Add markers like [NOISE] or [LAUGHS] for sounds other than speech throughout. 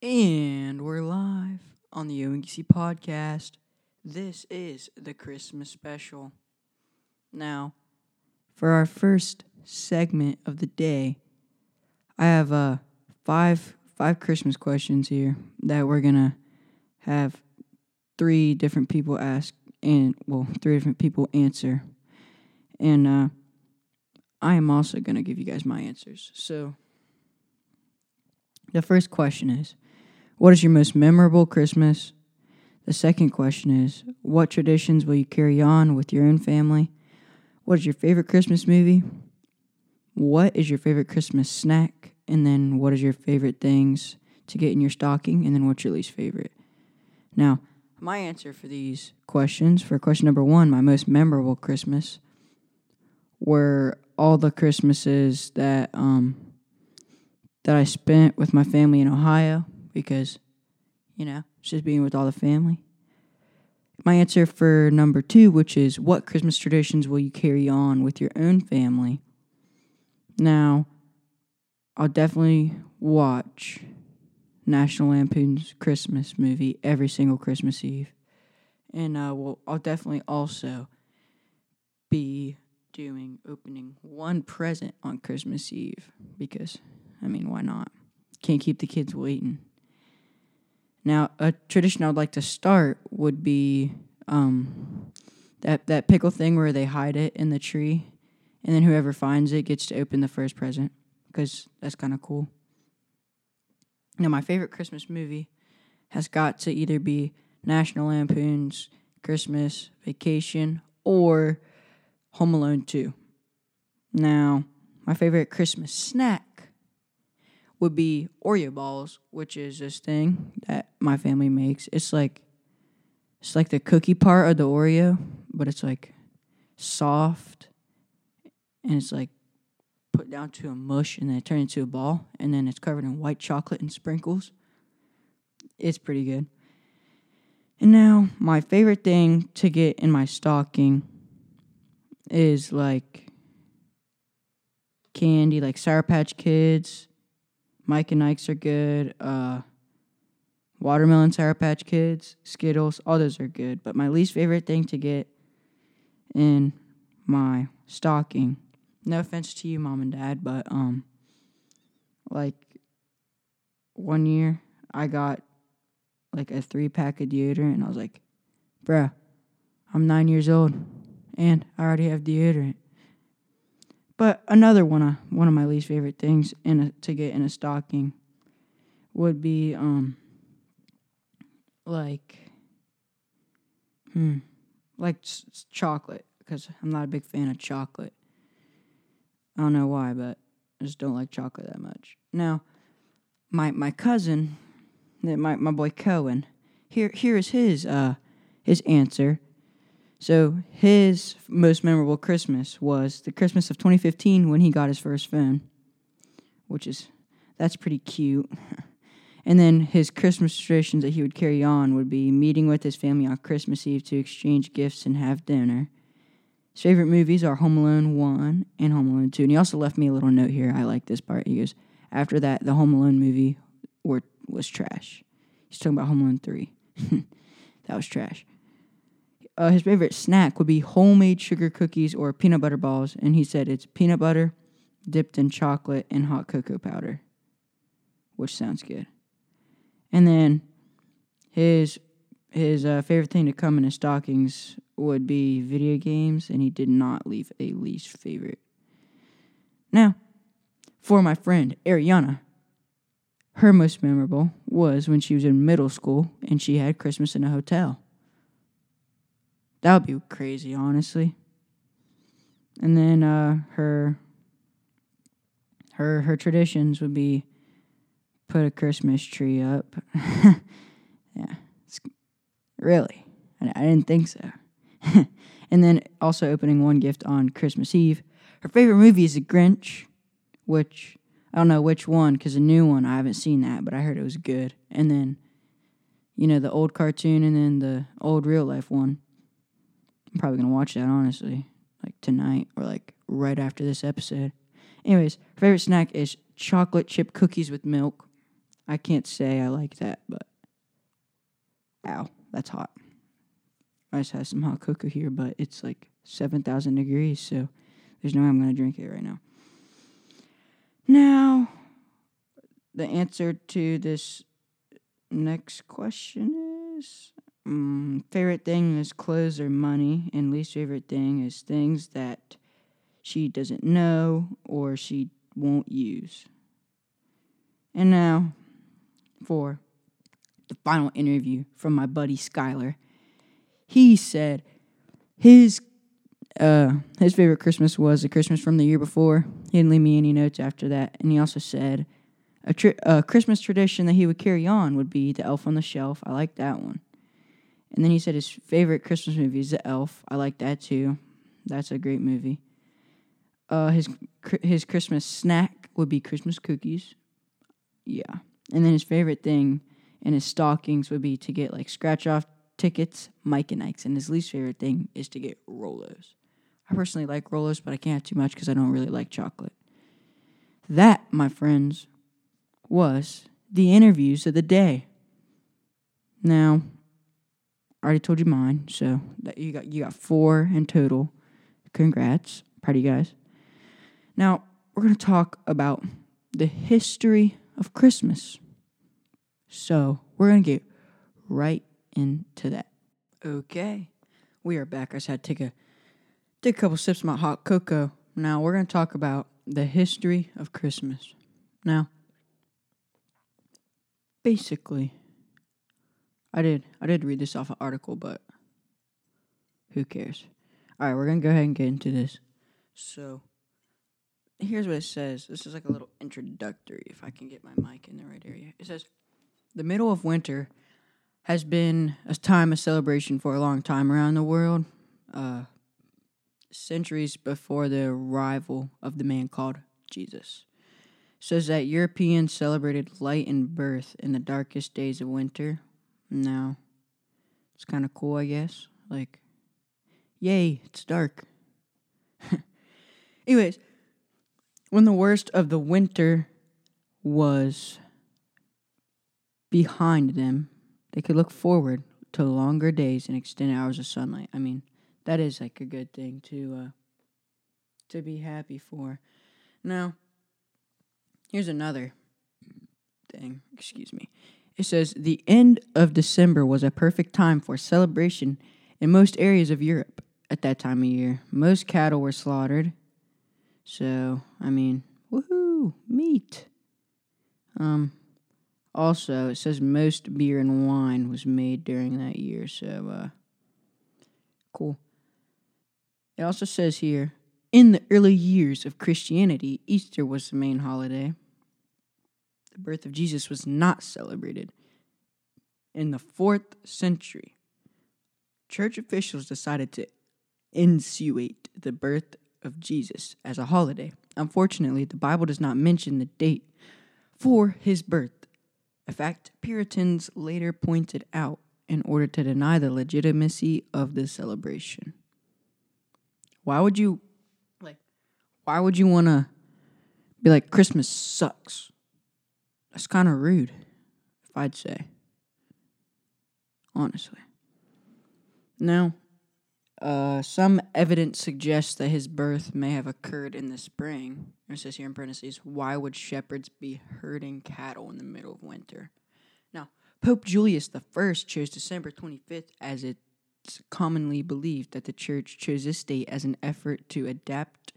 And we're live on the ONGC podcast. This is the Christmas special. Now, for our first segment of the day, I have uh, five five Christmas questions here that we're gonna have three different people ask and well, three different people answer, and uh, I am also gonna give you guys my answers. So, the first question is. What is your most memorable Christmas? The second question is What traditions will you carry on with your own family? What is your favorite Christmas movie? What is your favorite Christmas snack? And then what is your favorite things to get in your stocking? And then what's your least favorite? Now, my answer for these questions for question number one, my most memorable Christmas, were all the Christmases that um, that I spent with my family in Ohio because, you know, just being with all the family. My answer for number two, which is what Christmas traditions will you carry on with your own family? Now, I'll definitely watch National Lampoon's Christmas movie every single Christmas Eve. And uh, I'll definitely also be doing opening one present on Christmas Eve because, I mean, why not? Can't keep the kids waiting. Now, a tradition I would like to start would be um, that that pickle thing where they hide it in the tree, and then whoever finds it gets to open the first present because that's kind of cool. Now, my favorite Christmas movie has got to either be National Lampoon's Christmas Vacation or Home Alone 2. Now, my favorite Christmas snack would be Oreo balls, which is this thing that my family makes. It's like it's like the cookie part of the Oreo, but it's like soft and it's like put down to a mush and then turns into a ball and then it's covered in white chocolate and sprinkles. It's pretty good. And now my favorite thing to get in my stocking is like candy, like Sour Patch Kids, Mike and Ike's are good. Uh, watermelon Sour Patch Kids, Skittles, all those are good. But my least favorite thing to get in my stocking, no offense to you, mom and dad, but um, like one year I got like a three pack of deodorant, and I was like, bruh, I'm nine years old, and I already have deodorant. But another one of one of my least favorite things in a, to get in a stocking would be um like hmm like chocolate because I'm not a big fan of chocolate. I don't know why, but I just don't like chocolate that much. Now, my my cousin, my my boy Cohen, here here is his uh his answer so his most memorable Christmas was the Christmas of 2015 when he got his first phone, which is that's pretty cute. [LAUGHS] and then his Christmas traditions that he would carry on would be meeting with his family on Christmas Eve to exchange gifts and have dinner. His favorite movies are Home Alone 1 and Home Alone 2. And he also left me a little note here. I like this part. He goes, after that, the Home Alone movie were, was trash. He's talking about Home Alone 3. [LAUGHS] that was trash uh, his favorite snack would be homemade sugar cookies or peanut butter balls, and he said it's peanut butter dipped in chocolate and hot cocoa powder, which sounds good. And then his his uh, favorite thing to come in his stockings would be video games, and he did not leave a least favorite. Now, for my friend Ariana, her most memorable was when she was in middle school and she had Christmas in a hotel. That would be crazy, honestly. And then uh, her her her traditions would be put a Christmas tree up. [LAUGHS] yeah, really, I, I didn't think so. [LAUGHS] and then also opening one gift on Christmas Eve. Her favorite movie is The Grinch, which I don't know which one because the new one I haven't seen that, but I heard it was good. And then, you know, the old cartoon and then the old real life one. I'm probably gonna watch that honestly, like tonight or like right after this episode. Anyways, favorite snack is chocolate chip cookies with milk. I can't say I like that, but ow, that's hot. I just had some hot cocoa here, but it's like 7,000 degrees, so there's no way I'm to drink it right now. Now, the answer to this next question is um, favorite thing is clothes or money, and least favorite thing is things that she doesn't know or she won't use. And now, for the final interview from my buddy Skylar, he said his uh, his favorite Christmas was the Christmas from the year before. He didn't leave me any notes after that, and he also said a, tri- a Christmas tradition that he would carry on would be the Elf on the Shelf. I like that one. And then he said his favorite Christmas movie is The Elf. I like that too. That's a great movie. Uh, his his Christmas snack would be Christmas cookies. Yeah, and then his favorite thing in his stockings would be to get like scratch off tickets, Mike and Ike's, and his least favorite thing is to get Rolos. I personally like Rolos, but I can't have too much because I don't really like chocolate. That, my friends, was the interviews of the day. Now, already told you mine, so that you got you got four in total. Congrats, proud of you guys. Now we're gonna talk about the history of Christmas. So we're gonna get right into that. Okay, we are back. I just had to take a take a couple sips of my hot cocoa. Now we're gonna talk about the history of Christmas. Now, basically, I did I did read this off an article, but who cares? All right, we're gonna go ahead and get into this. So, here's what it says. This is like a little introductory. If I can get my mic in the right area, it says the middle of winter has been a time of celebration for a long time around the world. Uh, centuries before the arrival of the man called Jesus. says that Europeans celebrated light and birth in the darkest days of winter. Now, it's kind of cool, I guess. Like, yay, it's dark. [LAUGHS] Anyways, when the worst of the winter was behind them, they could look forward to longer days and extended hours of sunlight. I mean, that is like a good thing to uh, to be happy for. Now, here's another thing. Excuse me. It says the end of December was a perfect time for celebration in most areas of Europe at that time of year. Most cattle were slaughtered. So, I mean, woohoo, meat. Um also, it says most beer and wine was made during that year, so uh cool. It also says here in the early years of Christianity, Easter was the main holiday. The birth of Jesus was not celebrated. In the fourth century, church officials decided to insuate the birth of Jesus as a holiday. Unfortunately, the Bible does not mention the date for his birth. A fact Puritans later pointed out in order to deny the legitimacy of the celebration. Why would you like why would you want to be like Christmas sucks? That's kind of rude, if I'd say. Honestly. Now, uh, some evidence suggests that his birth may have occurred in the spring. It says here in parentheses, why would shepherds be herding cattle in the middle of winter? Now, Pope Julius I chose December 25th as it's commonly believed that the church chose this date as an effort to adapt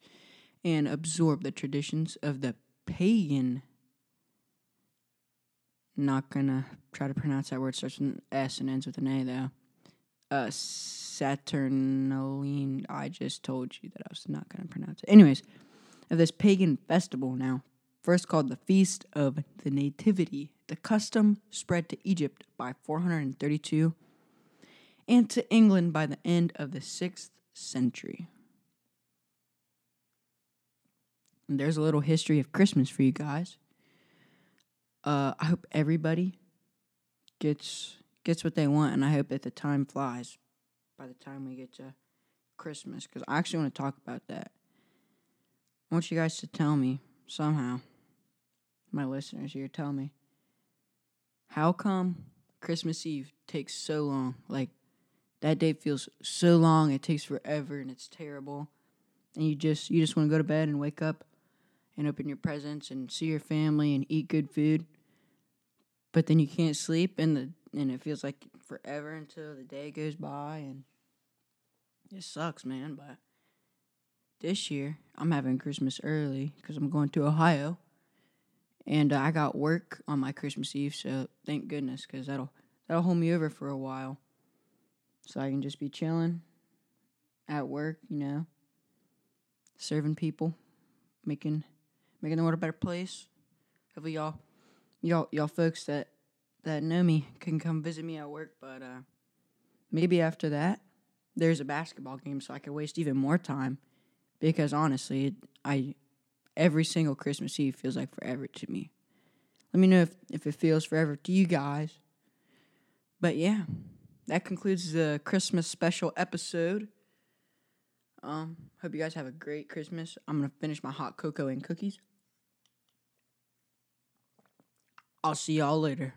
and absorb the traditions of the pagan. Not gonna try to pronounce that word, starts with an S and ends with an A though. Uh, Saturnaline. I just told you that I was not to pronounce it. Anyways, of this pagan festival now, first called the Feast of the Nativity. The custom spread to Egypt by 432 and to England by the end of the 6th century. And there's a little history of Christmas for you guys. Uh, I hope everybody gets gets what they want, and I hope that the time flies by the time we get to Christmas because I actually want to talk about that. I want you guys to tell me somehow, my listeners here, tell me how come Christmas Eve takes so long? Like that day feels so long, it takes forever and it's terrible. And you just you just want to go to bed and wake up and open your presents and see your family and eat good food. But then you can't sleep and the and it feels like forever until the day goes by and it sucks, man, but this year I'm having Christmas early cuz I'm going to Ohio. And uh, I got work on my Christmas Eve, so thank goodness cuz that'll that'll hold me over for a while. So I can just be chilling at work, you know, serving people, making making the world a better place. Hopefully y'all y'all y'all folks that that know me can come visit me at work, but uh, maybe after that there's a basketball game so I can waste even more time because honestly, I every single Christmas Eve feels like forever to me. Let me know if, if it feels forever to you guys. But yeah, that concludes the Christmas special episode. Um, hope you guys have a great Christmas. I'm gonna finish my hot cocoa and cookies. I'll see y'all later.